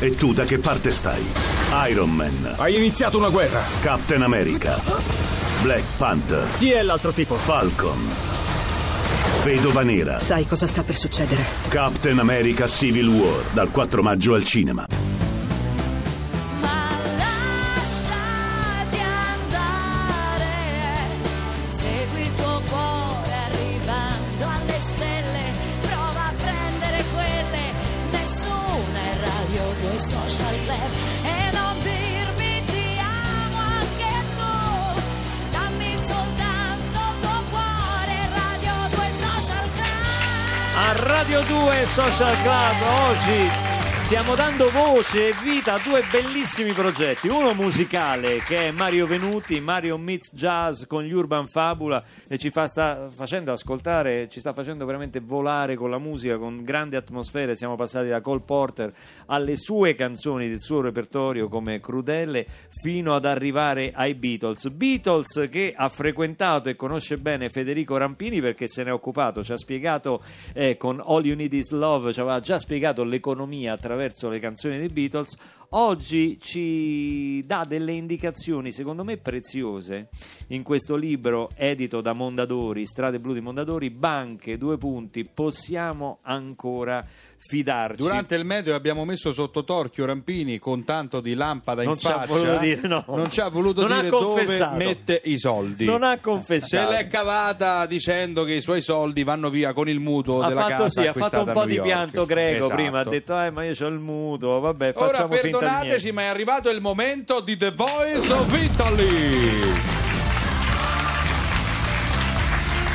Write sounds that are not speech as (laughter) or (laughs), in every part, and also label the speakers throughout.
Speaker 1: E tu da che parte stai? Iron Man,
Speaker 2: Hai iniziato una guerra.
Speaker 1: Captain America, Black Panther,
Speaker 3: Chi è l'altro tipo?
Speaker 1: Falcon, Vedova Nera,
Speaker 4: Sai cosa sta per succedere?
Speaker 1: Captain America Civil War, dal 4 maggio al cinema.
Speaker 3: 2 Social Club oggi stiamo dando voce e vita a due bellissimi progetti. Uno musicale che è Mario Venuti, Mario Meets Jazz con gli Urban Fabula e ci fa, sta facendo ascoltare, ci sta facendo veramente volare con la musica, con grandi atmosfere. Siamo passati da Cole Porter alle sue canzoni del suo repertorio come Crudele fino ad arrivare ai Beatles. Beatles che ha frequentato e conosce bene Federico Rampini perché se ne è occupato, ci ha spiegato eh, con All You Need Is Love, ci aveva già spiegato l'economia attraverso le canzoni dei Beatles. Oggi ci dà delle indicazioni, secondo me preziose, in questo libro edito da Mondadori, Strade Blu di Mondadori, Banche, due punti, possiamo ancora fidarci.
Speaker 5: Durante il meteo abbiamo messo sotto torchio Rampini con tanto di lampada
Speaker 3: Non
Speaker 5: in
Speaker 3: ci ha
Speaker 5: faccia.
Speaker 3: voluto dire, no.
Speaker 5: Non ci ha voluto
Speaker 3: Non ha
Speaker 5: dire dove
Speaker 3: confessato.
Speaker 5: mette i soldi.
Speaker 3: Non ha
Speaker 5: Se
Speaker 3: confessato.
Speaker 5: l'è cavata dicendo che i suoi soldi vanno via con il mutuo
Speaker 3: ha
Speaker 5: della
Speaker 3: fatto,
Speaker 5: casa
Speaker 3: sì, ha fatto un po' di pianto greco
Speaker 5: Esatto.
Speaker 3: prima, ha detto eh ma io ho il mutuo, vabbè
Speaker 5: Ora
Speaker 3: facciamo finta di
Speaker 5: perdonateci,
Speaker 3: niente.
Speaker 5: ma è arrivato il momento di The Voice of Italy.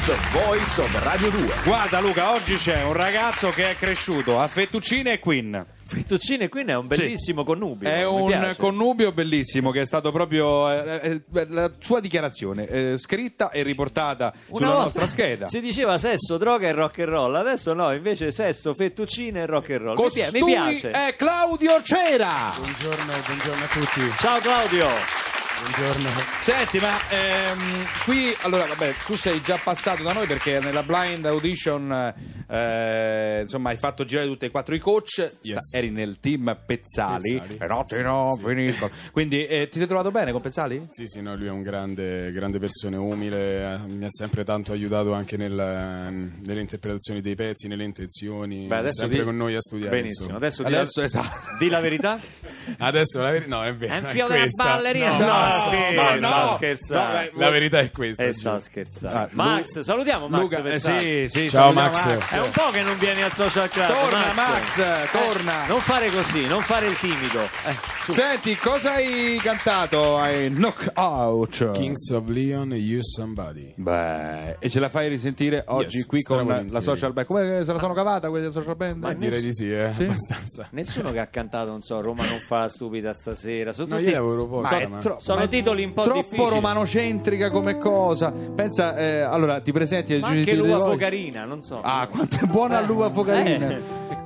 Speaker 2: The Voice of Radio 2.
Speaker 5: Guarda Luca, oggi c'è un ragazzo che è cresciuto a Fettuccine e Queen.
Speaker 3: Fettuccine qui è un bellissimo connubio.
Speaker 5: È
Speaker 3: mi
Speaker 5: un
Speaker 3: piace.
Speaker 5: connubio bellissimo che è stato proprio eh, eh, la sua dichiarazione eh, scritta e riportata
Speaker 3: Una
Speaker 5: sulla
Speaker 3: volta
Speaker 5: nostra scheda. (laughs)
Speaker 3: Si diceva sesso, droga e rock and roll, adesso no, invece sesso, fettuccine e rock and roll. Mi, pia- mi
Speaker 5: Costui
Speaker 3: piace.
Speaker 5: è Claudio Cera.
Speaker 6: Buongiorno, buongiorno a tutti.
Speaker 3: Ciao Claudio.
Speaker 6: Buongiorno.
Speaker 5: Senti, ma ehm, qui allora, vabbè, tu sei già passato da noi perché nella blind audition eh, insomma hai fatto girare tutti e quattro i coach, sta-
Speaker 6: Yes.
Speaker 5: eri nel team Pezzali,
Speaker 6: Pezzali.
Speaker 5: e
Speaker 6: Sì,
Speaker 5: no,
Speaker 6: sì.
Speaker 5: finiscono. Quindi eh, ti sei trovato bene con Pezzali?
Speaker 6: Sì, sì, no, lui è un grande, grande persona, umile, eh, mi ha sempre tanto aiutato anche nel, ehm, nelle interpretazioni dei pezzi, nelle intenzioni,
Speaker 3: Beh, adesso
Speaker 6: sempre
Speaker 3: di-
Speaker 6: con noi a studiare.
Speaker 3: Benissimo,
Speaker 6: insomma.
Speaker 3: adesso, di
Speaker 5: Adesso
Speaker 3: la...
Speaker 5: esatto.
Speaker 3: di la verità. (laughs)
Speaker 6: Adesso la verità, no, è vero.
Speaker 3: È un
Speaker 6: è
Speaker 3: fio della
Speaker 6: questa.
Speaker 3: ballerina.
Speaker 6: No,
Speaker 3: No,
Speaker 6: no,
Speaker 3: scherzo,
Speaker 6: no,
Speaker 3: sta
Speaker 6: no.
Speaker 3: scherzando.
Speaker 5: No,
Speaker 6: La verità è questa.
Speaker 3: E
Speaker 6: sì.
Speaker 3: sta scherzando. Max, salutiamo Max
Speaker 5: Luca, eh, sì, sì,
Speaker 6: Ciao,
Speaker 5: salutiamo
Speaker 6: Max.
Speaker 3: È un po' che non vieni al social club.
Speaker 5: Torna, Max, torna.
Speaker 3: Eh, non fare così, non fare il timido. Eh.
Speaker 5: Senti, cosa hai cantato ai Knockout?
Speaker 6: Kings of Leon, You Somebody.
Speaker 5: Beh, e ce la fai risentire oggi
Speaker 6: Yes,
Speaker 5: qui con la social band? Come se la sono cavata quella social band?
Speaker 3: Ma
Speaker 6: Direi di sì, eh,
Speaker 5: Sì?
Speaker 6: abbastanza.
Speaker 3: Nessuno che ha cantato, non so, Roma non fa la stupida stasera. Sono,
Speaker 6: No,
Speaker 3: tutti-
Speaker 6: io l'avevo posta,
Speaker 3: sono-
Speaker 6: ma-
Speaker 3: tro- sono titoli un po'
Speaker 5: troppo
Speaker 3: difficili.
Speaker 5: romanocentrica come cosa. Pensa, eh, allora ti presenti ai
Speaker 3: Ma
Speaker 5: giudici
Speaker 3: anche l'uva
Speaker 5: Deloitte.
Speaker 3: focarina, non so.
Speaker 5: Ah, quanto è buona
Speaker 3: Eh,
Speaker 5: l'uva focarina.
Speaker 3: eh.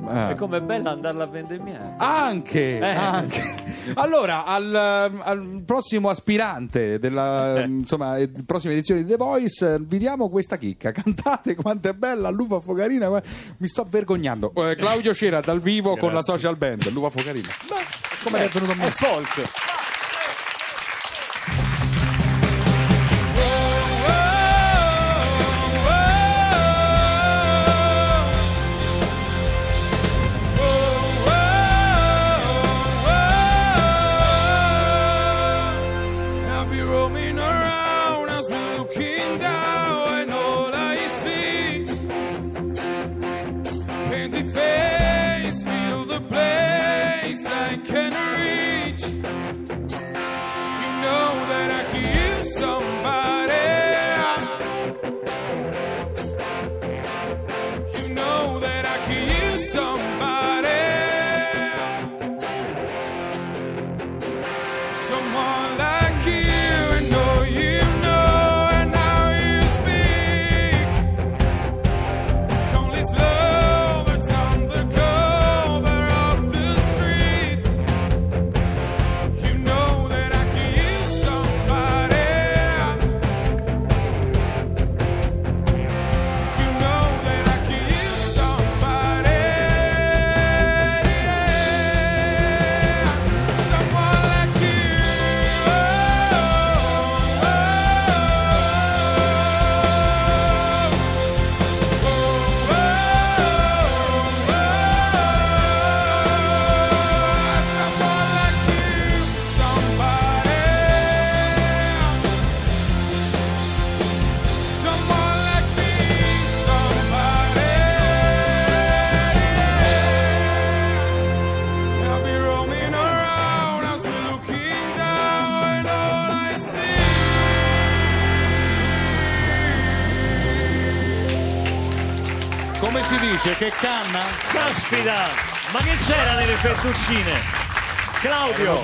Speaker 5: Ah.
Speaker 3: E com'è bella andarla a vendemmiare.
Speaker 5: Anche,
Speaker 3: Eh.
Speaker 5: anche. Allora, al, al prossimo aspirante della insomma, eh, prossima edizione di The Voice, eh, vi diamo questa chicca. (laughs) Cantate quanto è bella l'uva focarina. Mi sto vergognando. Eh, Claudio Cera dal vivo con la
Speaker 6: Grazie.
Speaker 5: social band, l'uva focarina. Beh, come è venuto a
Speaker 3: È
Speaker 5: me?
Speaker 3: folk.
Speaker 5: Che canna?
Speaker 3: Caspita! Ma che c'era nelle fettuccine? Claudio,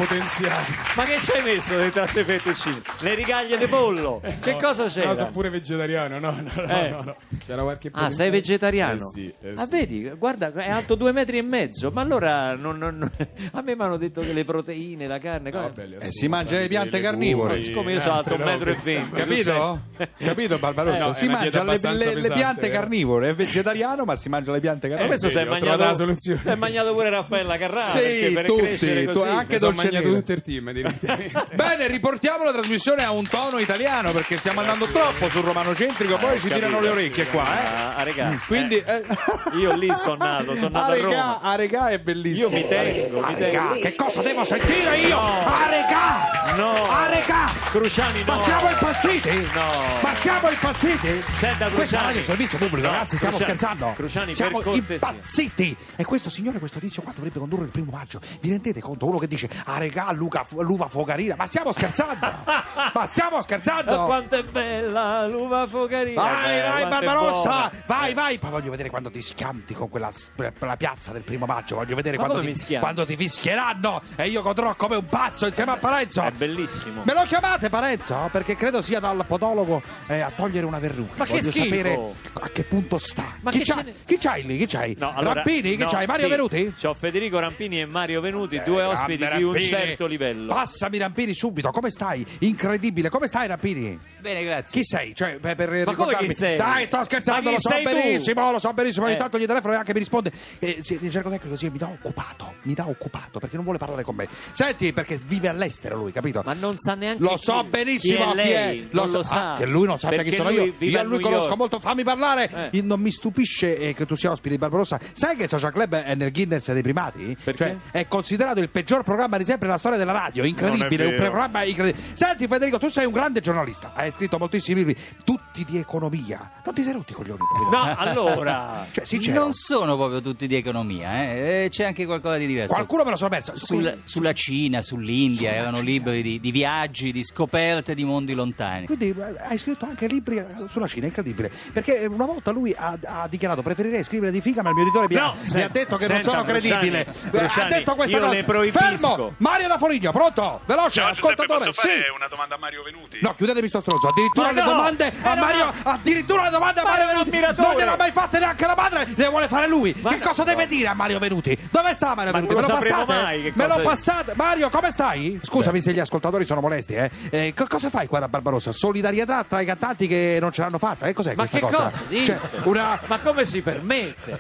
Speaker 3: ma che ci hai messo dentro a queste fettuccine? Le rigaglie di pollo? Che cosa
Speaker 6: No,
Speaker 3: c'era?
Speaker 6: sono pure vegetariano, no, no, no,
Speaker 3: Eh.
Speaker 6: no, no. C'era qualche
Speaker 3: Ah, sei
Speaker 6: eh,
Speaker 3: vegetariano?
Speaker 6: Eh sì, eh
Speaker 3: ah,
Speaker 6: sì.
Speaker 3: vedi, guarda, è alto due metri e mezzo. Ma allora non- non- a me mi hanno detto che le proteine, la carne.
Speaker 6: No,
Speaker 3: cosa-
Speaker 6: belli,
Speaker 5: Eh, si mangia le piante carnivore.
Speaker 3: Siccome io sono alto un metro e venti,
Speaker 5: Capito? (laughs) Capito Barbarossa?
Speaker 6: Eh, no,
Speaker 5: si mangia le, le- le piante
Speaker 6: eh.
Speaker 5: carnivore, è vegetariano ma si mangia le piante
Speaker 3: Ma
Speaker 5: carnivore.
Speaker 3: questo si è
Speaker 6: vedi, ho trovato la
Speaker 3: mangiato,
Speaker 6: soluzione.
Speaker 3: si è mangiato pure Raffaella Carrà perché
Speaker 5: Sì,
Speaker 3: per
Speaker 5: tutti,
Speaker 3: crescere
Speaker 5: tu-
Speaker 3: così.
Speaker 5: anche dolce
Speaker 6: mangiato
Speaker 5: nero.
Speaker 6: tutto il team. (laughs)
Speaker 5: Bene, riportiamo la trasmissione a un tono italiano perché stiamo andando troppo sul romano centrico, poi ci tirano le orecchie qua, eh.
Speaker 3: Ah, ah, regà,
Speaker 5: Quindi
Speaker 3: eh,
Speaker 5: eh,
Speaker 3: io lì sono nato, sono nato a
Speaker 5: Aregà,
Speaker 3: Roma.
Speaker 5: Aregà è bellissimo.
Speaker 3: Io mi tengo, mi
Speaker 5: Aregà,
Speaker 3: tengo.
Speaker 5: che cosa devo sentire io?
Speaker 3: No.
Speaker 5: Aregà!
Speaker 3: No.
Speaker 5: Aregà!
Speaker 3: Cruciani no.
Speaker 5: Ma siamo impazziti?
Speaker 3: No.
Speaker 5: Ma siamo impazziti?
Speaker 3: Senta,
Speaker 5: Questo
Speaker 3: Cruciani.
Speaker 5: radio è servizio pubblico,
Speaker 3: No,
Speaker 5: ragazzi, stiamo
Speaker 3: Cruciani.
Speaker 5: scherzando.
Speaker 3: Cruciani,
Speaker 5: siamo impazziti. E questo signore, questo tizio qua dovrebbe condurre il primo maggio. Vi rendete conto? Uno che dice Aregà, Luca, l'uva fogarina. Ma stiamo scherzando? (laughs) Ma stiamo scherzando?
Speaker 3: Ma quanto è bella l'uva focarina.
Speaker 5: Vai,
Speaker 3: Eh,
Speaker 5: vai,
Speaker 3: quanto buona.
Speaker 5: Vai, vai! Poi voglio vedere quando ti schianti con quella la piazza del primo maggio. Voglio vedere
Speaker 3: Ma
Speaker 5: quando ti, quando ti fischieranno e io godrò come un pazzo insieme a Parenzo.
Speaker 3: È bellissimo.
Speaker 5: Me lo chiamate Parenzo? Perché credo sia dal podologo eh, a togliere una verruca.
Speaker 3: Ma che
Speaker 5: Voglio
Speaker 3: schifo!
Speaker 5: sapere a che punto sta.
Speaker 3: Ma
Speaker 5: chi,
Speaker 3: che
Speaker 5: c'hai?
Speaker 3: ne-
Speaker 5: chi c'hai lì? Chi c'hai?
Speaker 3: No, allora,
Speaker 5: Rampini? Chi
Speaker 3: no,
Speaker 5: c'hai? Mario
Speaker 3: sì.
Speaker 5: Venuti?
Speaker 3: C'ho Federico Rampini e Mario Venuti, due
Speaker 5: Eh,
Speaker 3: ospiti
Speaker 5: grande
Speaker 3: di un
Speaker 5: Rampini.
Speaker 3: certo livello.
Speaker 5: Passami Rampini subito. Come stai? Incredibile. Come stai Rampini?
Speaker 4: Bene, grazie.
Speaker 5: Chi sei? Cioè, per, per
Speaker 3: Ma come chi sei?
Speaker 5: Dai, sto scherzando,
Speaker 3: Chi
Speaker 5: lo so
Speaker 3: sei tu?
Speaker 5: benissimo, lo so benissimo. Ogni
Speaker 3: Eh.
Speaker 5: tanto gli telefono e anche mi risponde. Eh, sì, il gergo tecnico mi dà occupato. Mi dà occupato perché non vuole parlare con me. Senti, perché vive all'estero lui, capito?
Speaker 3: Ma non sa neanche
Speaker 5: Lo
Speaker 3: chi-
Speaker 5: so benissimo
Speaker 3: chi è lei,
Speaker 5: Lo
Speaker 3: non
Speaker 5: so-
Speaker 3: lo sa.
Speaker 5: ah, che lui non chi
Speaker 3: Perché
Speaker 5: sono
Speaker 3: lui
Speaker 5: io. Io
Speaker 3: a
Speaker 5: lui conosco molto. Fammi parlare.
Speaker 3: Eh.
Speaker 5: Non mi stupisce eh, che tu sia ospite di Barbarossa. Sai che Social Club è nel Guinness dei primati?
Speaker 3: Perché?
Speaker 5: Cioè, è considerato il peggior programma di sempre nella storia della radio. Incredibile, un
Speaker 3: è
Speaker 5: programma incredibile. Senti, Federico, tu sei un grande giornalista. Hai scritto moltissimi libri, tutti di economia. Non ti sei rotti i coglioni?
Speaker 3: No, allora. (laughs)
Speaker 5: Cioè, sincero.
Speaker 4: Non sono proprio tutti di economia, eh. Eh, c'è anche qualcosa di diverso.
Speaker 5: Qualcuno me lo sono perso.
Speaker 4: Sul- sulla Cina, sull'India,
Speaker 5: Sulla
Speaker 4: erano
Speaker 5: Cina.
Speaker 4: libri di, di viaggi, di scoperte di mondi lontani.
Speaker 5: Quindi eh, hai scritto anche libri eh, sulla Cina, incredibile. Perché una volta lui ha, ha dichiarato preferirei scrivere di figa, ma il mio editore mi, ha,
Speaker 3: No,
Speaker 5: mi
Speaker 3: senta,
Speaker 5: ha detto che non
Speaker 3: senta,
Speaker 5: sono credibile.
Speaker 3: Cruciani,
Speaker 5: Eh, ha detto questa
Speaker 3: io
Speaker 5: cosa.
Speaker 3: le proibisco.
Speaker 5: Fermo! Mario da Foligno, pronto? Veloce,
Speaker 7: Ciao Giuseppe,
Speaker 5: ascoltatore.
Speaker 7: posso fare
Speaker 5: Sì.
Speaker 7: una domanda a Mario Venuti?
Speaker 5: No, chiudetemi sto stronzo. Addirittura
Speaker 3: Ma
Speaker 5: le
Speaker 3: no,
Speaker 5: domande a Mario. Addirittura le domande a
Speaker 3: Ma
Speaker 5: Mario Venuti.
Speaker 3: ammiratore.
Speaker 5: Non gliel'ha mai fatte neanche la madre, le vuole fare lui.
Speaker 3: Ma
Speaker 5: che cosa deve dire a Mario Venuti? Dove sta Mario
Speaker 3: Ma
Speaker 5: Venuti?
Speaker 3: non
Speaker 5: Me
Speaker 3: lo
Speaker 5: passate?
Speaker 3: mai
Speaker 5: Me lo passate? Mario, come stai? Scusami se gli ascoltatori sono molesti, eh. Eh, co- cosa fai qua da Barbarossa? Solidarietà tra i cantanti che non ce l'hanno fatta? Eh, cos'è
Speaker 3: Ma
Speaker 5: questa
Speaker 3: che
Speaker 5: cosa?
Speaker 3: cosa? dite?
Speaker 5: Cioè, una.
Speaker 3: Ma come si permette?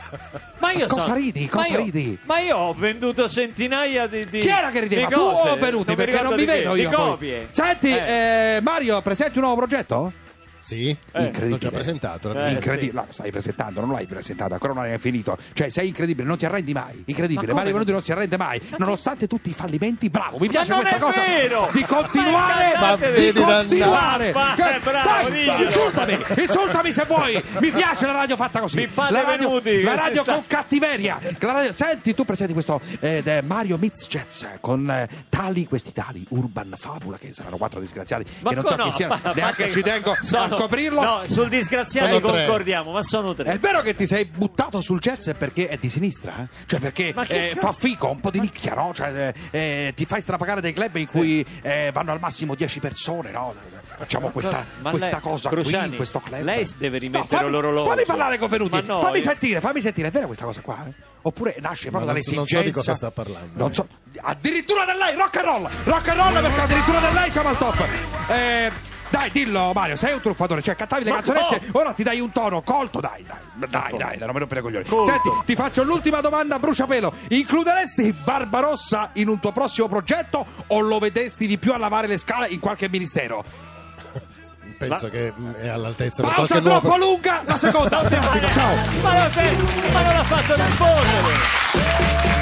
Speaker 3: Ma io
Speaker 5: Cosa
Speaker 3: sono-
Speaker 5: ridi? Cosa
Speaker 3: ma io-
Speaker 5: ridi?
Speaker 3: Ma io ho venduto centinaia di. di
Speaker 5: Chi era che rideva? Tu o Venuti?
Speaker 3: mi
Speaker 5: perché non
Speaker 3: che,
Speaker 5: vedo io.
Speaker 3: Di copie.
Speaker 5: Senti,
Speaker 3: Eh.
Speaker 5: eh, Mario, presenti un nuovo progetto?
Speaker 8: Sì,
Speaker 5: Incredibile.
Speaker 8: l'ho già presentato.
Speaker 3: Eh,
Speaker 5: incredibile, no, lo stai presentando, non l'hai presentato, ancora non hai finito. Cioè, sei incredibile, non ti arrendi mai. Incredibile,
Speaker 3: Ma
Speaker 5: Mario Venuti
Speaker 3: non
Speaker 5: si arrende mai, nonostante tutti i fallimenti. Bravo, mi piace questa cosa.
Speaker 3: vero!
Speaker 5: Di continuare,
Speaker 3: Ma
Speaker 5: di continuare.
Speaker 3: dannare.
Speaker 5: Che-
Speaker 3: Eh, bravo,
Speaker 5: dai, insultami, insultami se vuoi. Mi piace la radio fatta così.
Speaker 3: Pippate
Speaker 5: la radio,
Speaker 3: Venuti,
Speaker 5: la radio
Speaker 3: si sta-
Speaker 5: con cattiveria. Radio- Senti, tu presenti questo eh, Mario Mix Jazz con eh, tali, questi tali, Urban Fabula, che saranno quattro disgraziati, che non so
Speaker 3: co-
Speaker 5: chi siano,
Speaker 3: ma-
Speaker 5: neanche
Speaker 3: ma
Speaker 5: ci tengo
Speaker 3: sono-
Speaker 5: scoprirlo.
Speaker 3: No, sul disgraziato concordiamo, ma sono tre.
Speaker 5: È vero che ti sei buttato sul jazz perché è di sinistra? eh? Cioè perché eh, fa fico, un po' di nicchia, no? Cioè eh, eh, ti fai strapagare dei club in cui eh, vanno al massimo 10 persone, no? Facciamo questa,
Speaker 3: Ma
Speaker 5: questa
Speaker 3: lei-
Speaker 5: cosa
Speaker 3: Cruciani,
Speaker 5: qui, questo club.
Speaker 3: lei deve
Speaker 5: No,
Speaker 3: rimettere
Speaker 5: fammi-
Speaker 3: l'orologio.
Speaker 5: Fammi parlare con Venuti,
Speaker 3: no,
Speaker 5: fammi
Speaker 3: io-
Speaker 5: sentire, fammi sentire, è vera questa cosa qua? eh? Oppure nasce proprio
Speaker 8: so- non
Speaker 5: dall'esigenza
Speaker 8: so di cosa sta parlando.
Speaker 5: Non so, addirittura da lei, rock and roll, rock and roll perché addirittura da lei siamo al top. Eh, dai, dillo Mario, sei un truffatore, cioè cantavi le
Speaker 3: Ma
Speaker 5: canzonette,
Speaker 3: no!
Speaker 5: ora ti dai un tono colto, dai, dai, dai, dai, non mi rompere i coglioni.
Speaker 3: Colto.
Speaker 5: Senti, ti faccio l'ultima domanda bruciapelo. Includeresti Barbarossa in un tuo prossimo progetto o lo vedesti di più a lavare le scale in qualche ministero? (laughs)
Speaker 8: Penso che mm, è all'altezza di
Speaker 5: Pausa
Speaker 8: qualche
Speaker 5: troppo
Speaker 8: nuovo.
Speaker 5: lunga, la seconda, (laughs) ciao.
Speaker 3: Ma non, ma non l'ha fatto rispondere!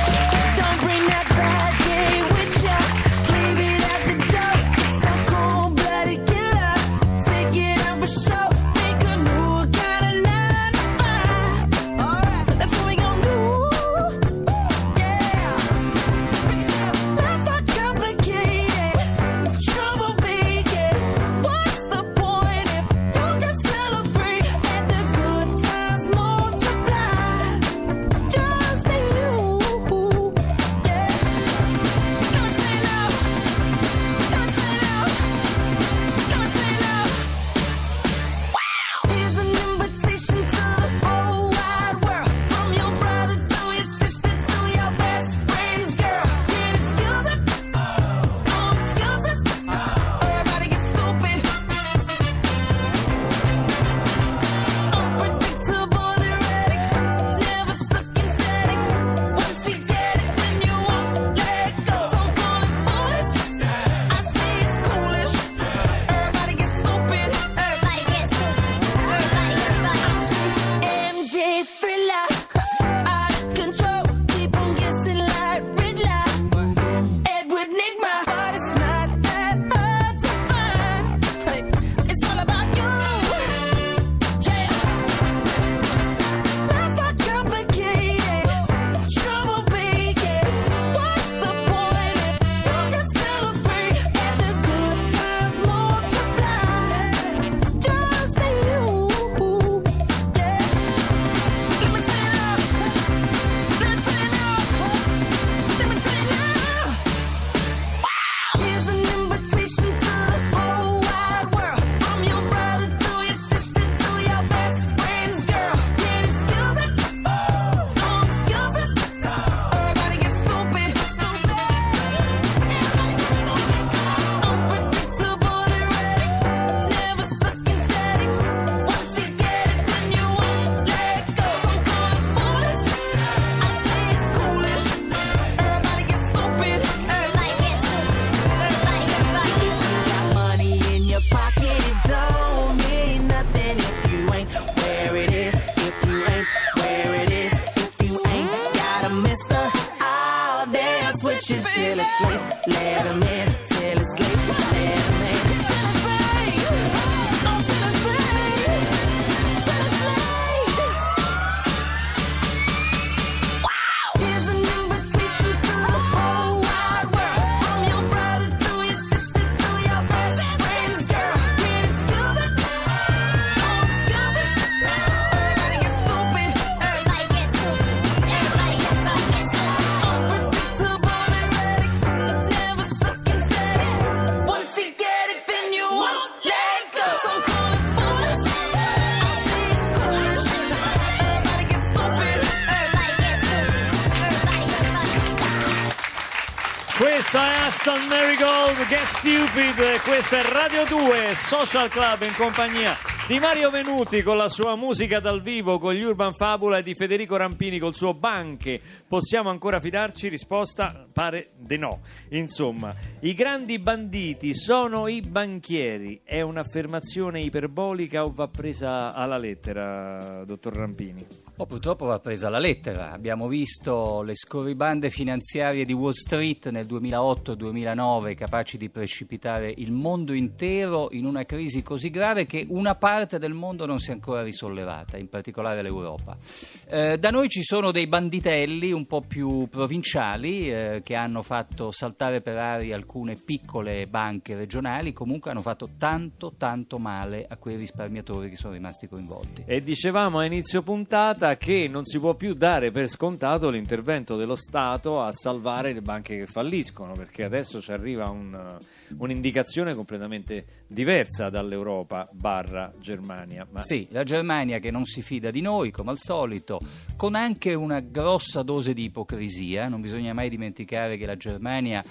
Speaker 7: Stupid,
Speaker 3: questa è Radio 2, Social Club in compagnia di Mario Venuti con la sua musica dal vivo, con gli Urban Fabula e di Federico Rampini col suo Banche. Possiamo ancora fidarci? Risposta pare di no. Insomma, i grandi banditi sono i banchieri. È un'affermazione iperbolica o va presa alla lettera, dottor Rampini?
Speaker 4: Oh, purtroppo va presa la lettera. Abbiamo visto le scorribande finanziarie di Wall Street nel 2008-2009 capaci di precipitare il mondo intero in una crisi così grave che una parte del mondo non si è ancora risollevata, in particolare l'Europa. Eh, da noi ci sono dei banditelli un po' più provinciali eh, che hanno fatto saltare per aria alcune piccole banche regionali, comunque hanno fatto tanto tanto male a quei risparmiatori che sono rimasti coinvolti.
Speaker 3: E dicevamo a inizio puntata che non si può più dare per scontato l'intervento dello Stato a salvare le banche che falliscono, perché adesso ci arriva un- un'indicazione completamente diversa dall'Europa barra Germania. Ma
Speaker 4: Sì, la Germania che non si fida di noi, come al solito, con anche una grossa dose di ipocrisia. Non bisogna mai dimenticare che la Germania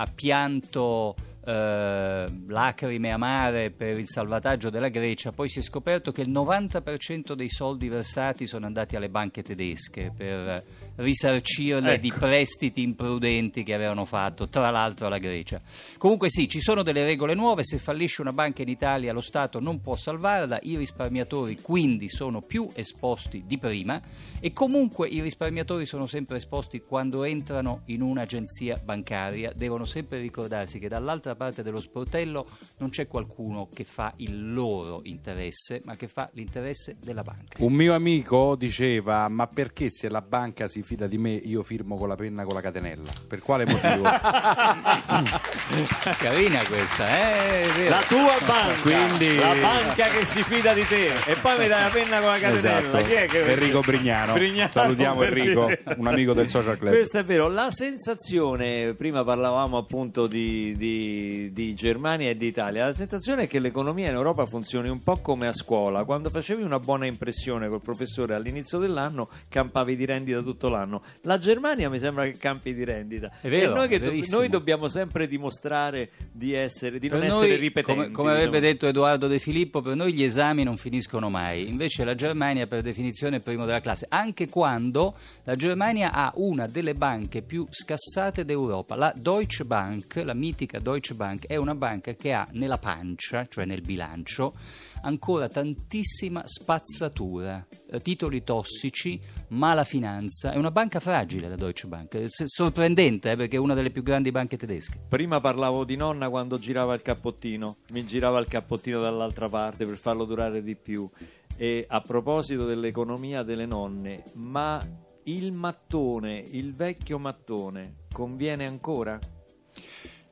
Speaker 4: ha pianto eh, lacrime amare per il salvataggio della Grecia, poi si è scoperto che il 90% dei soldi versati sono andati alle banche tedesche per risarcirle di
Speaker 3: Ecco.
Speaker 4: prestiti imprudenti che avevano fatto, tra l'altro alla Grecia. Comunque sì, ci sono delle regole nuove, se fallisce una banca in Italia lo Stato non può salvarla, i risparmiatori quindi sono più esposti di prima e comunque i risparmiatori sono sempre esposti quando entrano in un'agenzia bancaria, devono sempre ricordarsi che dall'altra parte dello sportello non c'è qualcuno che fa il loro interesse, ma che fa l'interesse della banca.
Speaker 5: Un mio amico diceva: Ma perché se la banca si fida di me, io firmo con la penna con la catenella? Per quale motivo? (laughs)
Speaker 4: Carina questa, eh?
Speaker 3: La tua banca,
Speaker 5: Quindi-
Speaker 3: la banca che si fida di te, e poi mi dai la penna con la catenella.
Speaker 5: Esatto.
Speaker 3: Chi è che
Speaker 5: Enrico Brignano.
Speaker 3: Brignano,
Speaker 5: Salutiamo
Speaker 3: per
Speaker 5: Enrico,
Speaker 3: dire.
Speaker 5: un amico del Social Club.
Speaker 3: Questo è vero. La sensazione, prima parlavamo appunto di, di- di Germania e di Italia, la sensazione è che l'economia in Europa funzioni un po' come a scuola. Quando facevi una buona impressione col professore all'inizio dell'anno, campavi di rendita tutto l'anno. La Germania mi sembra che campi di rendita.
Speaker 4: È vero,
Speaker 3: e noi, che do- noi dobbiamo sempre dimostrare di, essere, di non
Speaker 4: Per
Speaker 3: essere
Speaker 4: noi,
Speaker 3: ripetenti.
Speaker 4: come, come avrebbe
Speaker 3: diciamo.
Speaker 4: detto Edoardo De Filippo, per noi gli esami non finiscono mai. Invece la Germania, per definizione, è primo della classe. Anche quando la Germania ha una delle banche più scassate d'Europa. La Deutsche Bank, la mitica Deutsche Bank, è una banca che ha nella pancia, cioè nel bilancio, ancora tantissima spazzatura, titoli tossici, mala finanza. È una banca fragile la Deutsche Bank. S- sorprendente eh, perché è una delle più grandi banche tedesche.
Speaker 3: Prima parlavo di nonna quando girava il cappottino, mi girava il cappottino dall'altra parte per farlo durare di più. E a proposito dell'economia delle nonne, ma il mattone, il vecchio mattone, conviene ancora?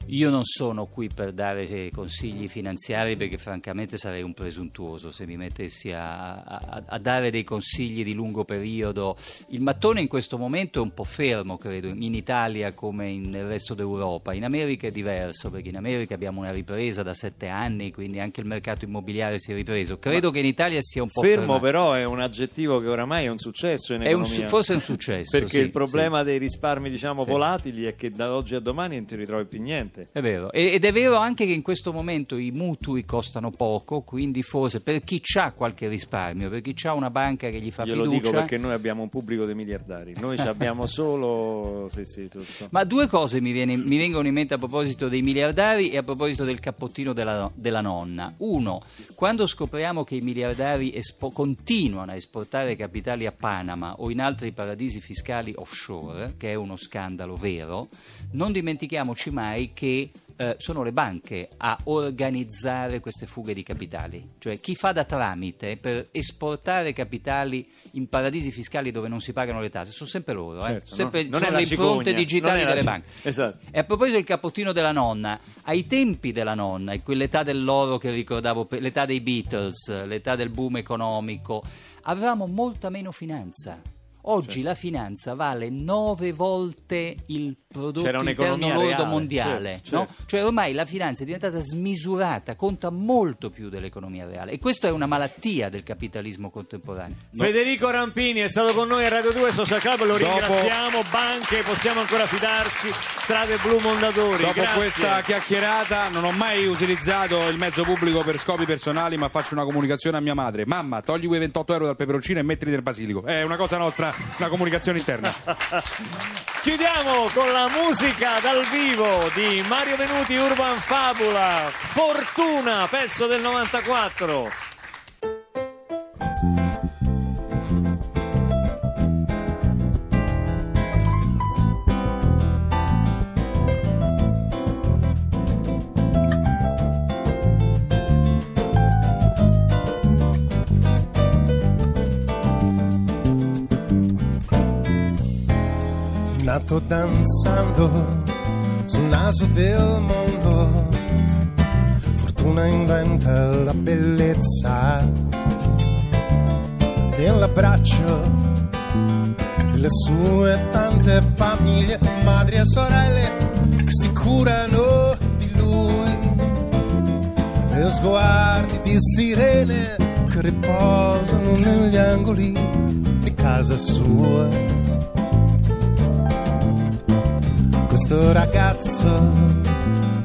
Speaker 4: Io non sono qui per dare eh, consigli finanziari perché francamente sarei un presuntuoso se mi mettessi a, a- a dare dei consigli di lungo periodo. Il mattone in questo momento è un po' fermo, credo, in Italia come in- nel resto d'Europa. In America è diverso perché in America abbiamo una ripresa da sette anni, quindi anche il mercato immobiliare si è ripreso. Credo che in Italia sia un po'
Speaker 3: Fermo
Speaker 4: fermato.
Speaker 3: però è un aggettivo che oramai è un successo in
Speaker 4: È un forse è un successo. (laughs)
Speaker 3: Perché
Speaker 4: sì,
Speaker 3: il problema dei risparmi diciamo
Speaker 4: Sì.
Speaker 3: volatili è che da oggi a domani non ti ritrovi più niente. Assolutamente.
Speaker 4: È vero, ed è vero anche che in questo momento i mutui costano poco, quindi forse per chi ha qualche risparmio, per chi ha una banca che gli fa
Speaker 3: Glielo
Speaker 4: fiducia...
Speaker 3: dico perché noi abbiamo un pubblico dei miliardari. Noi ci abbiamo (laughs) solo. Sì, sì.
Speaker 4: Ma due cose mi, viene- mi vengono in mente a proposito dei miliardari e a proposito del cappottino della, della nonna. Uno, quando scopriamo che i miliardari espo- continuano a esportare capitali a Panama o in altri paradisi fiscali offshore, che è uno scandalo vero, non dimentichiamoci mai che eh, sono le banche a organizzare queste fughe di capitali, cioè chi fa da tramite per esportare capitali in paradisi fiscali dove non si pagano le tasse, sono sempre loro, eh.
Speaker 3: Certo,
Speaker 4: sempre,
Speaker 3: no? Non
Speaker 4: sono le impronte digitali
Speaker 3: non
Speaker 4: delle
Speaker 3: ci-
Speaker 4: banche.
Speaker 3: Esatto.
Speaker 4: E a proposito del cappottino della nonna, ai tempi della nonna, in quell'età dell'oro che ricordavo, l'età dei Beatles, l'età del boom economico, avevamo molta meno finanza. Oggi la finanza vale nove volte il prodotto
Speaker 3: C'era
Speaker 4: interno
Speaker 3: un'economia
Speaker 4: lordo
Speaker 3: reale,
Speaker 4: mondiale.
Speaker 3: certo,
Speaker 4: no?
Speaker 3: certo.
Speaker 4: Cioè ormai la finanza è diventata smisurata, conta molto più dell'economia reale. E questa è una malattia del capitalismo contemporaneo.
Speaker 3: Federico Rampini è stato con noi a Radio 2 Social Club, lo
Speaker 5: Dopo-
Speaker 3: ringraziamo. Banche, possiamo ancora fidarci. Strade blu Mondadori.
Speaker 5: Dopo
Speaker 3: grazie.
Speaker 5: questa chiacchierata non ho mai utilizzato il mezzo pubblico per scopi personali, ma faccio una comunicazione a mia madre. Mamma, togli quei 28 euro dal peperoncino e mettili del basilico. È una cosa nostra, una comunicazione interna. (laughs)
Speaker 3: Chiudiamo con la musica dal vivo di Mario Venuti Urban Fabula. Fortuna, pezzo del 94.
Speaker 8: Nato danzando sul naso del mondo, fortuna inventa la bellezza nell'abbraccio delle sue tante famiglie, madri e sorelle che si curano di lui e sguardi di sirene che riposano negli angoli di casa sua. Questo ragazzo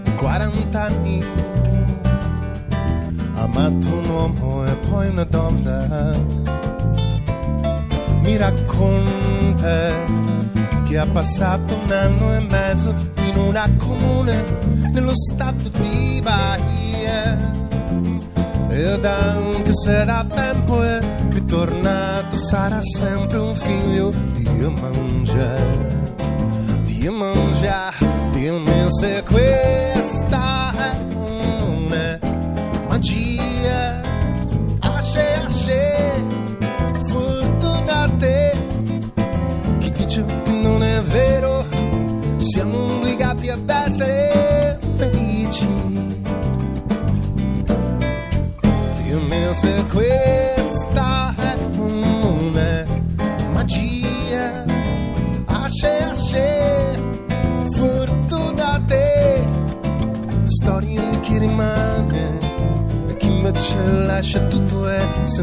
Speaker 8: di 40 anni ha amato un uomo e poi una donna. Mi racconta che ha passato un anno e mezzo in una comune nello stato di Bahia. Ed anche se da tempo è ritornato sarà sempre un figlio di mangiare dimmi se questa è una magia.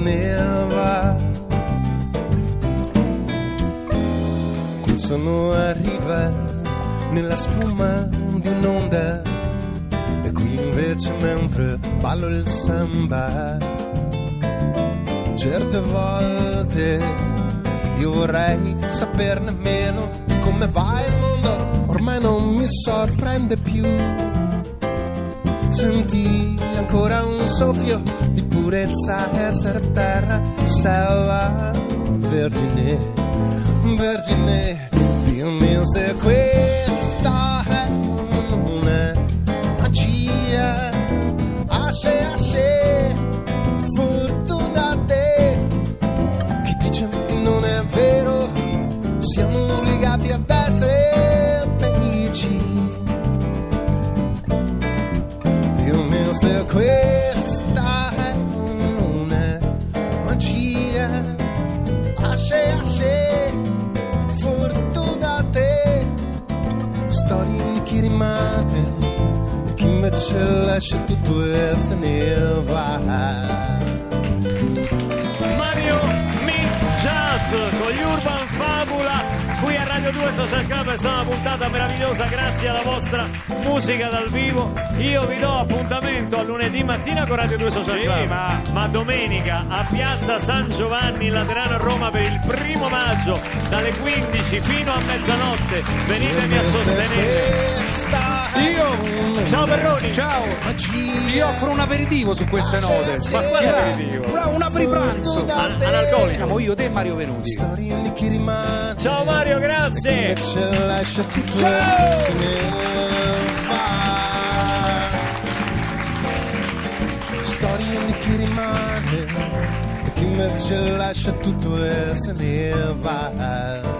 Speaker 8: Va sonno arriva nella spuma di un'onda E qui invece mentre ballo il samba Certe volte io vorrei saperne meno di come va il mondo, ormai non mi sorprende più. Sentire ancora un soffio di purezza, essere terra, selva, vergine, vergine, dimmi se questa
Speaker 3: Social Club è stata una puntata meravigliosa grazie alla vostra musica dal vivo. Io vi do appuntamento a lunedì mattina con Radio 2 Social
Speaker 5: Sì,
Speaker 3: Club.
Speaker 5: ma-
Speaker 3: domenica a Piazza San Giovanni Laterano a Roma per il primo maggio dalle 15 fino a mezzanotte. Venitemi a sostenere.
Speaker 5: Io,
Speaker 3: Ciao Perroni.
Speaker 5: ciao, ti offro un aperitivo su queste note.
Speaker 3: Ma quale aperitivo?
Speaker 5: Una, una prepranzo.
Speaker 3: An- analcolico.
Speaker 5: Siamo io, te e Mario Venuti.
Speaker 3: Ciao Mario, grazie.
Speaker 8: ce
Speaker 5: Ciao!
Speaker 8: chi e chi invece lascia tutto e se ne va.